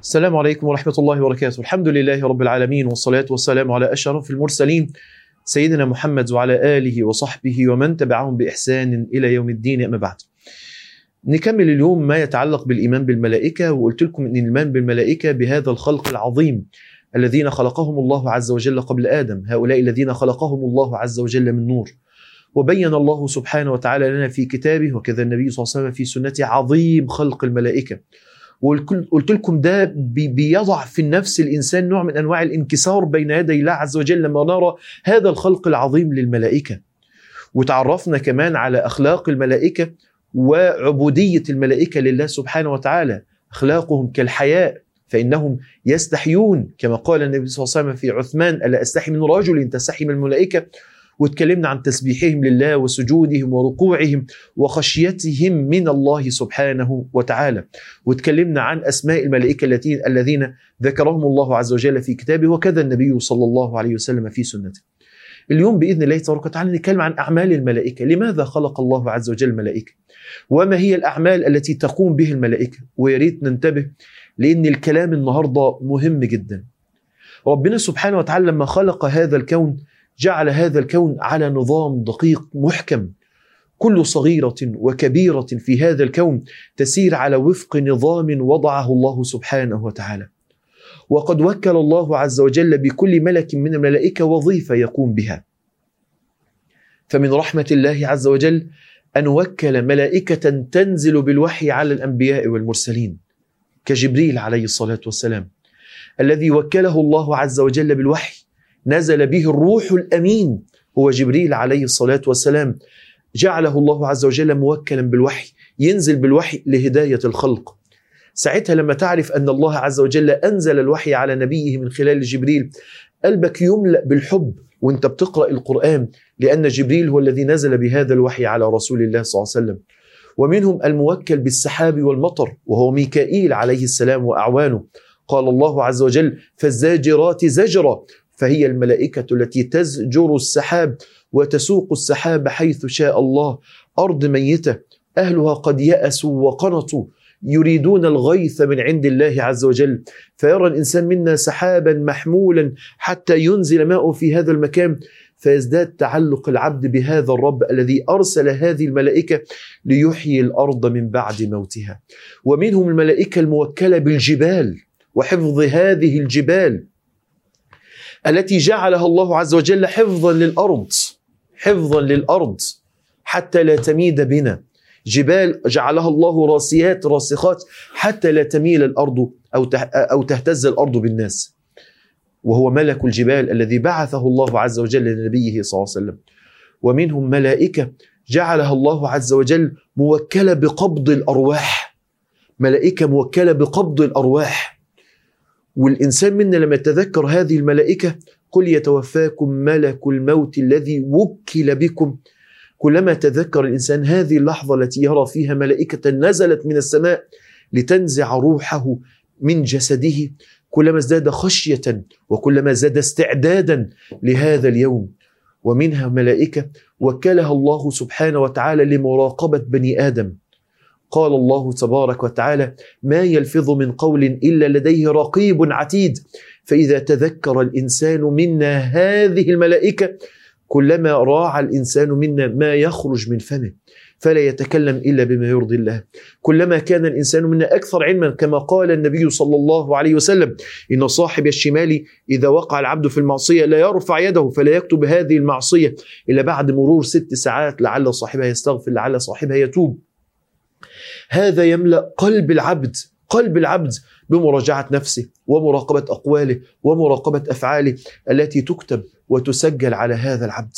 السلام عليكم ورحمة الله وبركاته. الحمد لله رب العالمين والصلاة والسلام على أشرف المرسلين سيدنا محمد وعلى آله وصحبه ومن تبعهم بإحسان إلى يوم الدين. أما بعد نكمل اليوم ما يتعلق بالإيمان بالملائكة وقلت لكم أن الإيمان بالملائكة بهذا الخلق العظيم الذين خلقهم الله عز وجل قبل آدم. هؤلاء الذين خلقهم الله عز وجل من نور. وبين الله سبحانه وتعالى لنا في كتابه وكذا النبي صلى الله عليه وسلم في سنته عظيم خلق الملائكة. وقلت لكم ده بيضع في النفس الإنسان نوع من أنواع الانكسار بين يدي الله عز وجل لما نرى هذا الخلق العظيم للملائكة. وتعرفنا كمان على أخلاق الملائكة وعبودية الملائكة لله سبحانه وتعالى. أخلاقهم كالحياء فإنهم يستحيون كما قال النبي صلى الله عليه وسلم في عثمان ألا أستحي من رجل تستحي من الملائكة؟ واتكلمنا عن تسبيحهم لله وسجودهم وركوعهم وخشيتهم من الله سبحانه وتعالى. واتكلمنا عن أسماء الملائكة الذين ذكرهم الله عز وجل في كتابه وكذا النبي صلى الله عليه وسلم في سنته. اليوم بإذن الله تبارك وتعالى نتكلم عن أعمال الملائكة. لماذا خلق الله عز وجل الملائكة؟ وما هي الأعمال التي تقوم به الملائكة؟ ويا ريت ننتبه لأن الكلام النهاردة مهم جدا. ربنا سبحانه وتعالى لما خلق هذا الكون جعل هذا الكون على نظام دقيق محكم. كل صغيرة وكبيرة في هذا الكون تسير على وفق نظام وضعه الله سبحانه وتعالى. وقد وكل الله عز وجل بكل ملك من الملائكة وظيفة يقوم بها. فمن رحمة الله عز وجل أن وكل ملائكة تنزل بالوحي على الأنبياء والمرسلين كجبريل عليه الصلاة والسلام الذي وكله الله عز وجل بالوحي نزل به الروح الأمين هو جبريل عليه الصلاة والسلام. جعله الله عز وجل موكلا بالوحي ينزل بالوحي لهداية الخلق. ساعتها لما تعرف أن الله عز وجل أنزل الوحي على نبيه من خلال جبريل قلبك يملأ بالحب وأنت بتقرأ القرآن لأن جبريل هو الذي نزل بهذا الوحي على رسول الله صلى الله عليه وسلم. ومنهم الموكل بالسحاب والمطر وهو ميكائيل عليه السلام وأعوانه. قال الله عز وجل فالزاجرات زجرا فهي الملائكة التي تزجر السحاب وتسوق السحاب حيث شاء الله. أرض ميتة أهلها قد يأسوا وقنطوا يريدون الغيث من عند الله عز وجل. فيرى الإنسان منا سحابا محمولا حتى ينزل ماءه في هذا المكان. فيزداد تعلق العبد بهذا الرب الذي أرسل هذه الملائكة ليحيي الأرض من بعد موتها. ومنهم الملائكة الموكلة بالجبال وحفظ هذه الجبال. التي جعلها الله عز وجل حفظا للأرض حفظا للأرض حتى لا تميد بنا. جبال جعلها الله راسيات راسخات حتى لا تميل الأرض أو أو تهتز الأرض بالناس. وهو ملك الجبال الذي بعثه الله عز وجل لنبيه صلى الله عليه وسلم. ومنهم ملائكة جعلها الله عز وجل موكلة بقبض الأرواح. ملائكة موكلة بقبض الأرواح. والإنسان منا لما يتذكر هذه الملائكة قل يتوفاكم ملك الموت الذي وكل بكم. كلما تذكر الإنسان هذه اللحظة التي يرى فيها ملائكة نزلت من السماء لتنزع روحه من جسده. كلما ازداد خشية وكلما زاد استعدادا لهذا اليوم. ومنها ملائكة وكلها الله سبحانه وتعالى لمراقبة بني آدم. قال الله تبارك وتعالى ما يلفظ من قول إلا لديه رقيب عتيد. فإذا تذكر الإنسان منا هذه الملائكة كلما راعى الإنسان منا ما يخرج من فمه فلا يتكلم إلا بما يرضي الله. كلما كان الإنسان منا أكثر علما كما قال النبي صلى الله عليه وسلم إن صاحب الشمال إذا وقع العبد في المعصية لا يرفع يده فلا يكتب هذه المعصية إلا بعد مرور ست ساعات لعل صاحبها يستغفر لعل صاحبها يتوب. هذا يملأ قلب العبد قلب العبد بمراجعة نفسه ومراقبة أقواله ومراقبة أفعاله التي تكتب وتسجل على هذا العبد.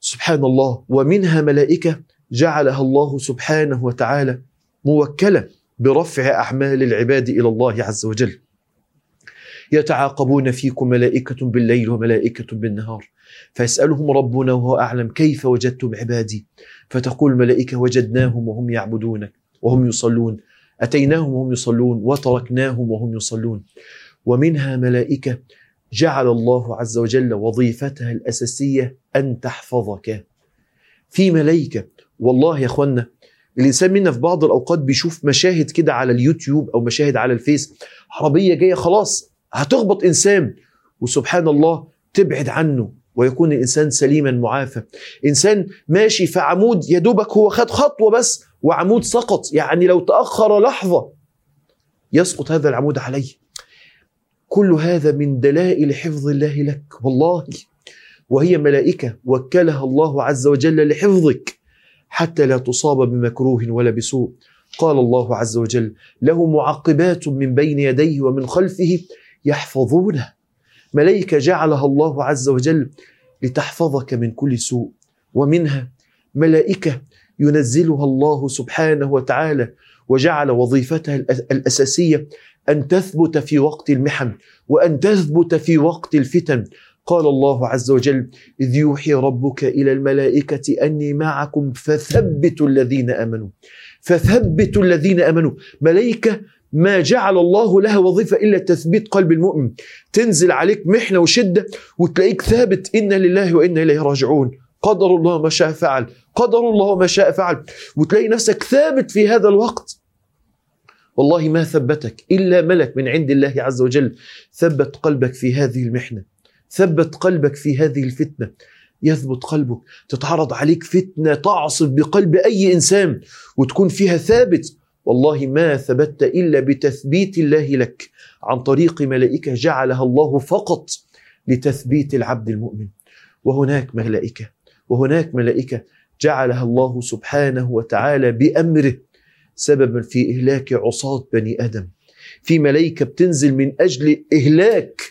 سبحان الله ومنها ملائكة جعلها الله سبحانه وتعالى موكله برفع أعمال العباد إلى الله عز وجل. يتعاقبون فيكم ملائكة بالليل وملائكة بالنهار. فيسالهم ربنا وهو أعلم كيف وجدتم عبادي؟ فتقول الملائكة وجدناهم وهم يعبدونك وهم يصلون. أتيناهم وهم يصلون وتركناهم وهم يصلون. ومنها ملائكة جعل الله عز وجل وظيفتها الأساسية أن تحفظك. في ملائكة والله يا أخوانا الإنسان منا في بعض الأوقات بيشوف مشاهد كده على اليوتيوب أو مشاهد على الفيس عربية جاية خلاص هتخبط إنسان وسبحان الله تبعد عنه ويكون الإنسان سليما معافى. إنسان ماشي في عمود يا دوبك هو خد خطوة بس وعمود سقط. يعني لو تأخر لحظة يسقط هذا العمود عليه كل هذا من دلائل حفظ الله لك. والله وهي ملائكة وكلها الله عز وجل لحفظك. حتى لا تصاب بمكروه ولا بسوء. قال الله عز وجل له معقبات من بين يديه ومن خلفه يحفظونه. ملائكة جعلها الله عز وجل لتحفظك من كل سوء. ومنها ملائكة ينزلها الله سبحانه وتعالى وجعل وظيفتها الأساسية أن تثبت في وقت المحن وأن تثبت في وقت الفتن. قال الله عز وجل إذ يوحي ربك إلى الملائكة أني معكم فثبتوا الذين آمنوا فثبتوا الذين آمنوا. ملائكة ما جعل الله لها وظيفة إلا تثبيت قلب المؤمن. تنزل عليك محنة وشدة وتلاقيك ثابت إنا لله وأنا إليه راجعون. قدر الله ما شاء فعل. قدر الله ما شاء فعل. وتلاقي نفسك ثابت في هذا الوقت. والله ما ثبتك إلا ملك من عند الله عز وجل. ثبت قلبك في هذه المحنة. ثبت قلبك في هذه الفتنة. يثبت قلبك. تتعرض عليك فتنة تعصف بقلب أي إنسان. وتكون فيها ثابت. والله ما ثبت إلا بتثبيت الله لك. عن طريق ملائكة جعلها الله فقط لتثبيت العبد المؤمن. وهناك ملائكة وهناك ملائكة جعلها الله سبحانه وتعالى بأمره سببا في إهلاك عصاة بني آدم. في ملائكة بتنزل من أجل إهلاك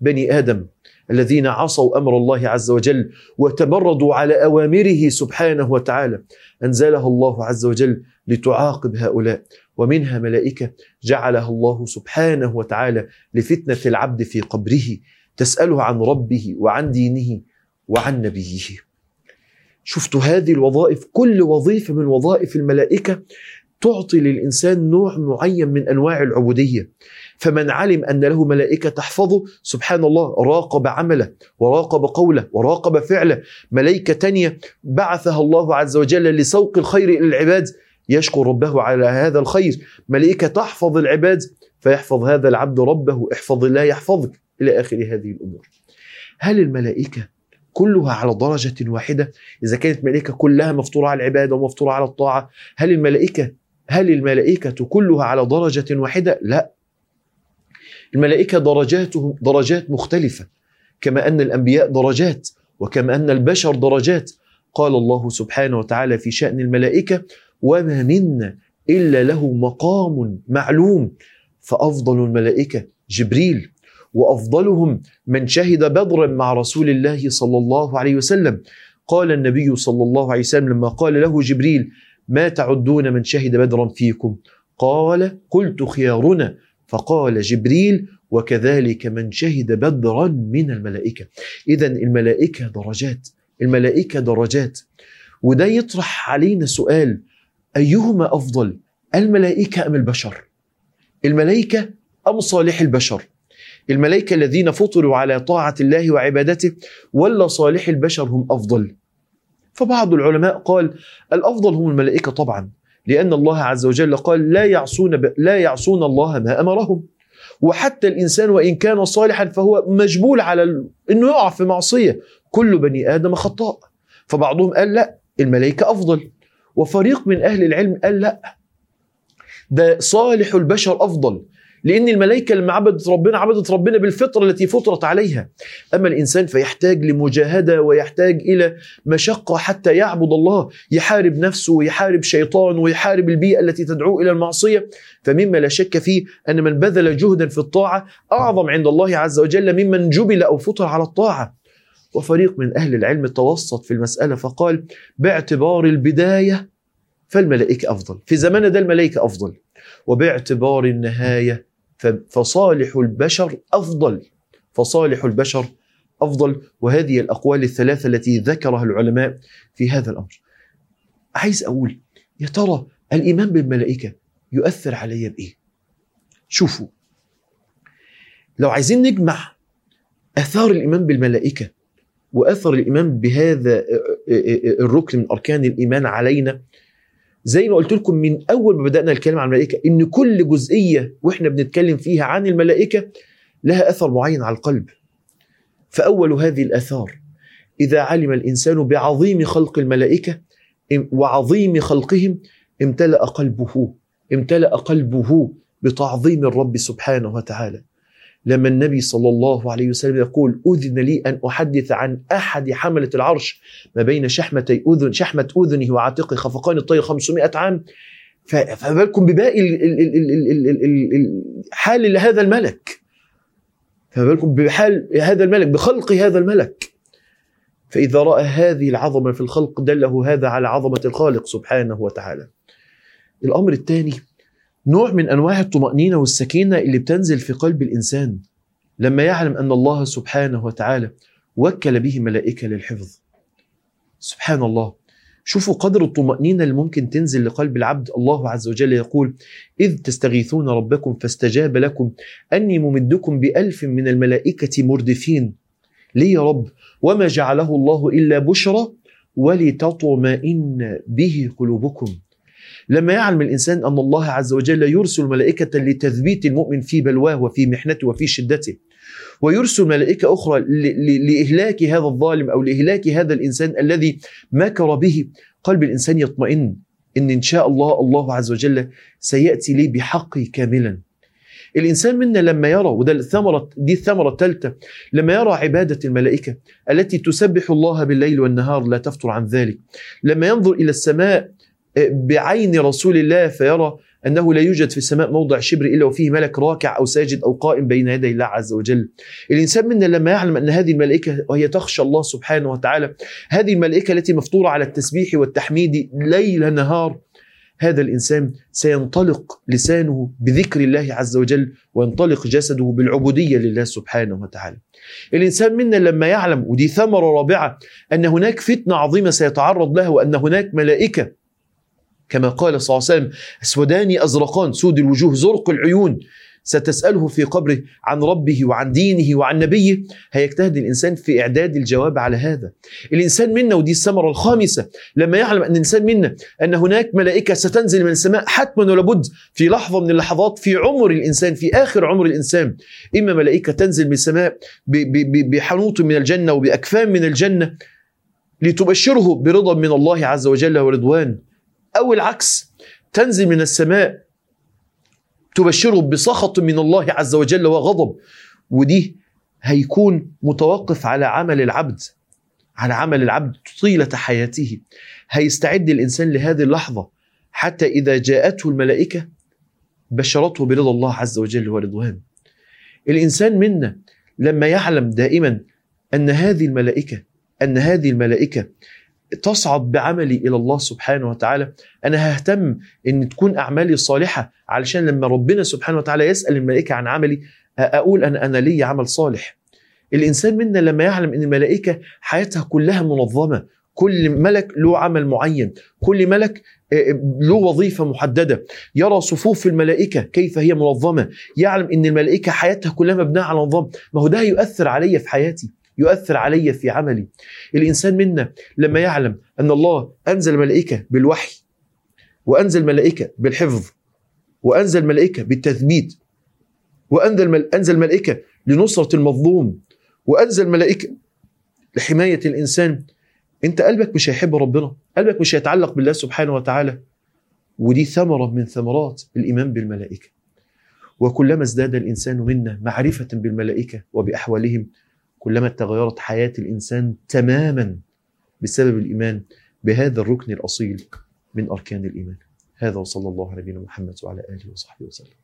بني آدم. الذين عصوا أمر الله عز وجل وتمردوا على أوامره سبحانه وتعالى. انزلها الله عز وجل لتعاقب هؤلاء ومنها ملائكة جعلها الله سبحانه وتعالى لفتنة العبد في قبره تسأله عن ربه وعن دينه وعن نبيه. شفتوا هذه الوظائف؟ كل وظيفة من وظائف الملائكة تعطي للإنسان نوع معين من أنواع العبودية. فمن علم أن له ملائكة تحفظه سبحان الله راقب عمله وراقب قوله وراقب فعله. ملائكة تانية بعثها الله عز وجل لسوق الخير إلى العباد يشكر ربه على هذا الخير. ملائكة تحفظ العباد فيحفظ هذا العبد ربه احفظ الله يحفظك. إلى آخر هذه الأمور. هل الملائكة كلها على درجة واحدة؟ إذا كانت ملائكة كلها مفطورة على العبادة ومفطورة على الطاعة هل الملائكة هل الملائكة كلها على درجة واحدة؟ لا. الملائكة درجاتهم درجات مختلفة. كما أن الأنبياء درجات وكما أن البشر درجات. قال الله سبحانه وتعالى في شأن الملائكة وما منا إلا له مقام معلوم. فأفضل الملائكة جبريل وأفضلهم من شهد بدرا مع رسول الله صلى الله عليه وسلم. قال النبي صلى الله عليه وسلم لما قال له جبريل ما تعدون من شهد بدرا فيكم؟ قال قلت خيارنا. فقال جبريل وكذلك من شهد بدرا من الملائكة. إذا الملائكة درجات الملائكة درجات. وده يطرح علينا سؤال أيهما أفضل الملائكة أم البشر؟ الملائكة أم صالح البشر؟ الملائكة الذين فطروا على طاعة الله وعبادته ولا صالح البشر هم أفضل؟ فبعض العلماء قال الأفضل هم الملائكة طبعا لأن الله عز وجل قال لا يعصون ب... لا يعصون الله ما أمرهم. وحتى الإنسان وإن كان صالحا فهو مجبول على ال... إنه يقع في معصية. كل بني آدم خطاء. فبعضهم قال لا الملائكة أفضل. وفريق من أهل العلم قال لا. ده صالح البشر أفضل. لأن الملائكة لما عبدت ربنا عبدت ربنا بالفطرة التي فطرت عليها. أما الإنسان فيحتاج لمجاهدة ويحتاج إلى مشقة حتى يعبد الله يحارب نفسه ويحارب شيطان ويحارب البيئة التي تدعوه إلى المعصية. فمما لا شك فيه أن من بذل جهدا في الطاعة أعظم عند الله عز وجل ممن جبل أو فطر على الطاعة. وفريق من أهل العلم توسط في المسألة فقال باعتبار البداية فالملائكة أفضل. في زماننا ده الملائكة أفضل. وباعتبار النهاية فصالح البشر أفضل فصالح البشر أفضل وهذه الأقوال الثلاثة التي ذكرها العلماء في هذا الأمر. عايز أقول يا ترى الإيمان بالملائكة يؤثر علي بإيه؟ شوفوا لو عايزين نجمع آثار الإيمان بالملائكة واثر الإيمان بهذا الركن من أركان الإيمان علينا زي ما قلت لكم من أول ما بدأنا الكلام عن الملائكة إن كل جزئية وإحنا بنتكلم فيها عن الملائكة لها أثر معين على القلب. فأول هذه الآثار إذا علم الإنسان بعظيم خلق الملائكة وعظيم خلقهم امتلأ قلبه امتلأ قلبه بتعظيم الرب سبحانه وتعالى. لما النبي صلى الله عليه وسلم يقول أذن لي أن أحدث عن أحد حملة العرش ما بين شحمتي أذن شحمة أذنه وعاتقه خفقان الطير 500 عام. فما بالكم بباقي حال هذا الملك. فما بالكم بحال هذا الملك بخلق هذا الملك. فإذا رأى هذه العظمة في الخلق دله هذا على عظمة الخالق سبحانه وتعالى. الأمر الثاني نوع من أنواع الطمأنينة والسكينة اللي بتنزل في قلب الإنسان لما يعلم أن الله سبحانه وتعالى وكل به ملائكة للحفظ. سبحان الله. شوفوا قدر الطمأنينة اللي ممكن تنزل لقلب العبد. الله عز وجل يقول إذ تستغيثون ربكم فاستجاب لكم. أني ممدكم بألف من الملائكة مردفين. ليه يا رب وما جعله الله إلا بشرى ولتطمئن به قلوبكم. لما يعلم الإنسان أن الله عز وجل يرسل ملائكة لتثبيت المؤمن في بلواه وفي محنته وفي شدته ويرسل ملائكة أخرى لإهلاك هذا الظالم أو لإهلاك هذا الإنسان الذي مكر به. قلب الإنسان يطمئن إن إن شاء الله الله عز وجل سيأتي لي بحقي كاملا. الإنسان منا لما يرى وده الثمرة دي الثمرة الثالثة لما يرى عبادة الملائكة التي تسبح الله بالليل والنهار لا تفتر عن ذلك لما ينظر إلى السماء بعين رسول الله فيرى أنه لا يوجد في السماء موضع شبر إلا وفيه ملك راكع أو ساجد أو قائم بين يدي الله عز وجل. الإنسان منا لما يعلم أن هذه الملائكة وهي تخشى الله سبحانه وتعالى هذه الملائكة التي مفطورة على التسبيح والتحميد ليل نهار هذا الإنسان سينطلق لسانه بذكر الله عز وجل وينطلق جسده بالعبودية لله سبحانه وتعالى. الإنسان منا لما يعلم ودي ثمرة رابعة أن هناك فتنة عظيمة سيتعرض لها وأن هناك ملائكة كما قال صلى الله عليه وسلم أسودان أزرقان سود الوجوه زرق العيون. ستسأله في قبره عن ربه وعن دينه وعن نبيه هيجتهد الإنسان في إعداد الجواب على هذا. الإنسان منا ودي الثمرة الخامسة لما يعلم أن الإنسان منا أن هناك ملائكة ستنزل من السماء حتما ولابد في لحظة من اللحظات في عمر الإنسان في آخر عمر الإنسان إما ملائكة تنزل من السماء بحنوط من الجنة وبأكفان من الجنة لتبشره برضا من الله عز وجل ورضوان. أو العكس تنزل من السماء تبشره بسخط من الله عز وجل وغضب. ودي هيكون متوقف على عمل العبد على عمل العبد طيلة حياته. هيستعد الإنسان لهذه اللحظة حتى إذا جاءته الملائكة بشرته برضا الله عز وجل ورضوان. الإنسان منا لما يعلم دائما أن هذه الملائكة أن هذه الملائكة تصعد بعملي إلى الله سبحانه وتعالى. أنا ههتم إن تكون أعمالي صالحة علشان لما ربنا سبحانه وتعالى يسأل الملائكة عن عملي أقول أنا أنا لي عمل صالح. الإنسان منا لما يعلم إن الملائكة حياتها كلها منظمة كل ملك له عمل معين كل ملك له وظيفة محددة. يرى صفوف الملائكة كيف هي منظمة. يعلم أن الملائكة حياتها كلها مبنية على نظام. ما هو ده يؤثر علي في حياتي. يؤثر علي في عملي. الإنسان منا لما يعلم أن الله أنزل ملائكة بالوحي وأنزل ملائكة بالحفظ وأنزل ملائكة بالتثبيت وأنزل أنزل ملائكة لنصرة المظلوم وأنزل ملائكة لحماية الإنسان. أنت قلبك مش هيحب ربنا قلبك مش هيتعلق بالله سبحانه وتعالى. ودي ثمرة من ثمرات الإيمان بالملائكة. وكلما ازداد الإنسان منا معرفة بالملائكة وبأحوالهم كلما تغيرت حياة الإنسان تماما بسبب الإيمان بهذا الركن الأصيل من أركان الإيمان. هذا وصلى الله على نبينا محمد وعلى آله وصحبه وسلم.